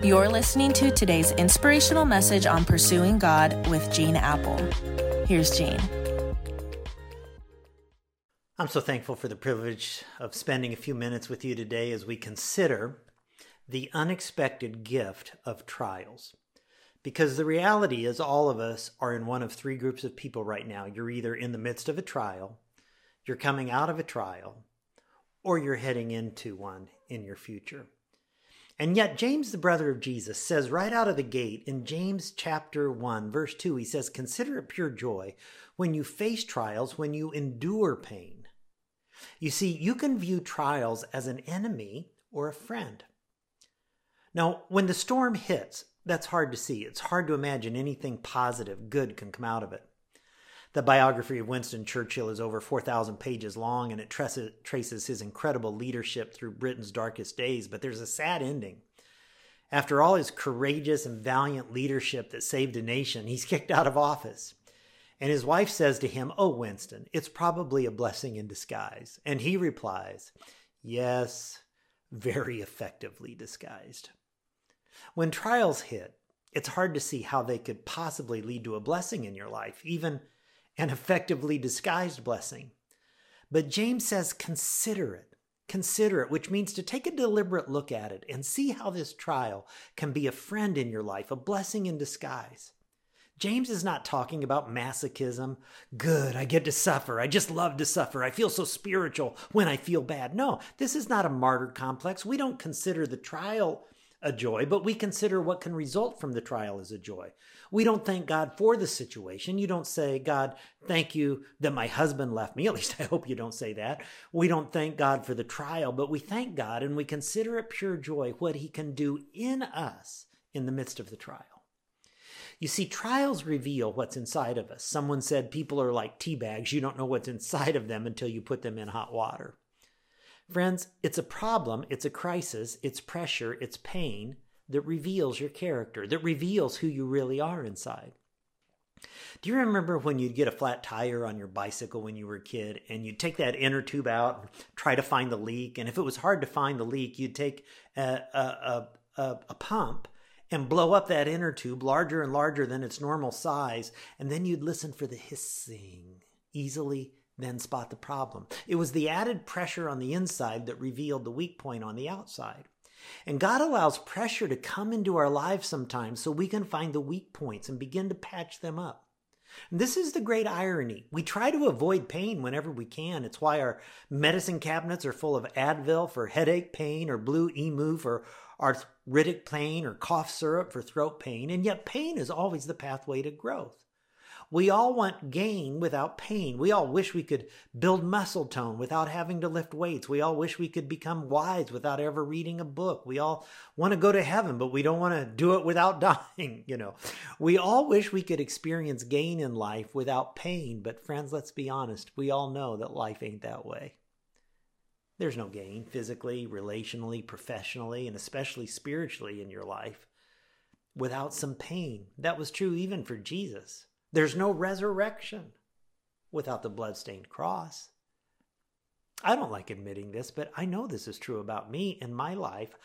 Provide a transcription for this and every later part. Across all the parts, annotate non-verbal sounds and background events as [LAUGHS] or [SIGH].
You're listening to today's inspirational message on pursuing God with Gene Appel. Here's Gene. I'm so thankful for the privilege of spending a few minutes with you today as we consider the unexpected gift of trials. Because the reality is, all of us are in one of three groups of people right now. You're either in the midst of a trial, you're coming out of a trial, or you're heading into one in your future. And yet, James, the brother of Jesus, says right out of the gate in James chapter 1, verse 2, he says, Consider it pure joy when you face trials, when you endure pain. You see, you can view trials as an enemy or a friend. Now, when the storm hits, that's hard to see. It's hard to imagine anything positive, good can come out of it. The biography of Winston Churchill is over 4,000 pages long and it traces his incredible leadership through Britain's darkest days, but there's a sad ending. After all his courageous and valiant leadership that saved a nation, he's [LAUGHS] kicked out of office. And his wife says to him, Oh, Winston, it's probably a blessing in disguise. And he replies, Yes, very effectively disguised. When trials hit, it's hard to see how they could possibly lead to a blessing in your life, even an effectively disguised blessing. But James says, consider it. Consider it, which means to take a deliberate look at it and see how this trial can be a friend in your life, a blessing in disguise. James is not talking about masochism. Good, I get to suffer. I just love to suffer. I feel so spiritual when I feel bad. No, this is not a martyr complex. We don't consider the trial a joy, but we consider what can result from the trial as a joy. We don't thank God for the situation. You don't say, God, thank you that my husband left me. [LAUGHS] At least I hope you don't say that. We don't thank God for the trial, but we thank God and we consider it pure joy what he can do in us in the midst of the trial. You see, trials reveal what's inside of us. Someone said people are like tea bags. You don't know what's inside of them until you put them in hot water. Friends, it's a problem, it's a crisis, it's pressure, it's pain that reveals your character, that reveals who you really are inside. Do you remember when you'd get a flat tire on your bicycle when you were a kid and you'd take that inner tube out and try to find the leak? And if it was hard to find the leak, you'd take a, a, a, a pump and blow up that inner tube larger and larger than its normal size, and then you'd listen for the hissing, easily then spot the problem. It was the added pressure on the inside that revealed the weak point on the outside. And God allows pressure to come into our lives sometimes so we can find the weak points and begin to patch them up. And this is the great irony. We try to avoid pain whenever we can. It's why our medicine cabinets are full of Advil for headache pain or blue emu for arthritic pain or cough syrup for throat pain. And yet pain is always the pathway to growth. We all want gain without pain. We all wish we could build muscle tone without having to lift weights. We all wish we could become wise without ever reading a book. We all want to go to heaven, but we don't want to do it without [LAUGHS] dying, you know. We all wish we could experience gain in life without pain, but friends, let's be honest. We all know that life ain't that way. There's no gain physically, relationally, professionally, and especially spiritually in your life without some pain. That was true even for Jesus. There's no resurrection without the bloodstained cross. I don't like admitting this, but I know this is true about me in my life.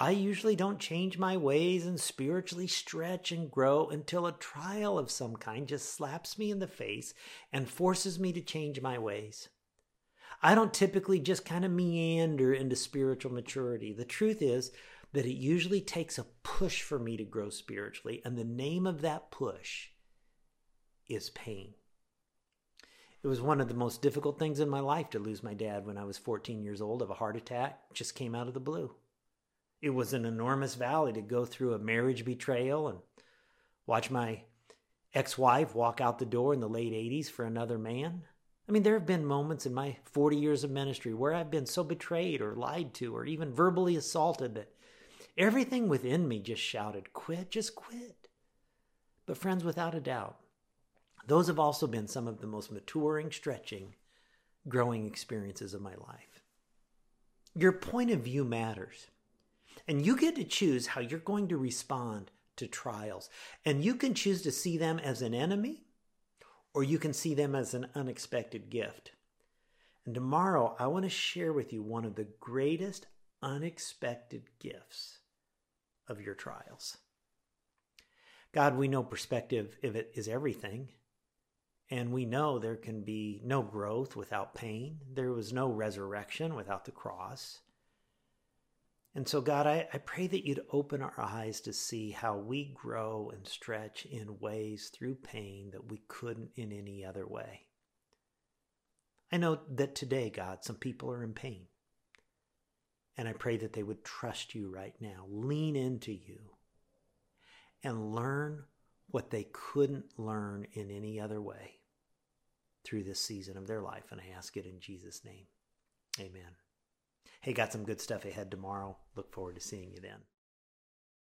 I usually don't change my ways and spiritually stretch and grow until a trial of some kind just slaps me in the face and forces me to change my ways. I don't typically just kind of meander into spiritual maturity. The truth is that it usually takes a push for me to grow spiritually, and the name of that push is pain. It was one of the most difficult things in my life to lose my dad when I was 14 years old of a heart attack, just came out of the blue. It was an enormous valley to go through a marriage betrayal and watch my ex wife walk out the door in the late 80s for another man. I mean, there have been moments in my 40 years of ministry where I've been so betrayed or lied to or even verbally assaulted that everything within me just shouted, Quit, just quit. But, friends, without a doubt, those have also been some of the most maturing, stretching, growing experiences of my life. Your point of view matters. And you get to choose how you're going to respond to trials. And you can choose to see them as an enemy or you can see them as an unexpected gift. And tomorrow, I want to share with you one of the greatest unexpected gifts of your trials. God, we know perspective if it is everything. And we know there can be no growth without pain. There was no resurrection without the cross. And so, God, I, I pray that you'd open our eyes to see how we grow and stretch in ways through pain that we couldn't in any other way. I know that today, God, some people are in pain. And I pray that they would trust you right now, lean into you, and learn what they couldn't learn in any other way through this season of their life. And I ask it in Jesus' name. Amen. Hey, got some good stuff ahead tomorrow. Look forward to seeing you then.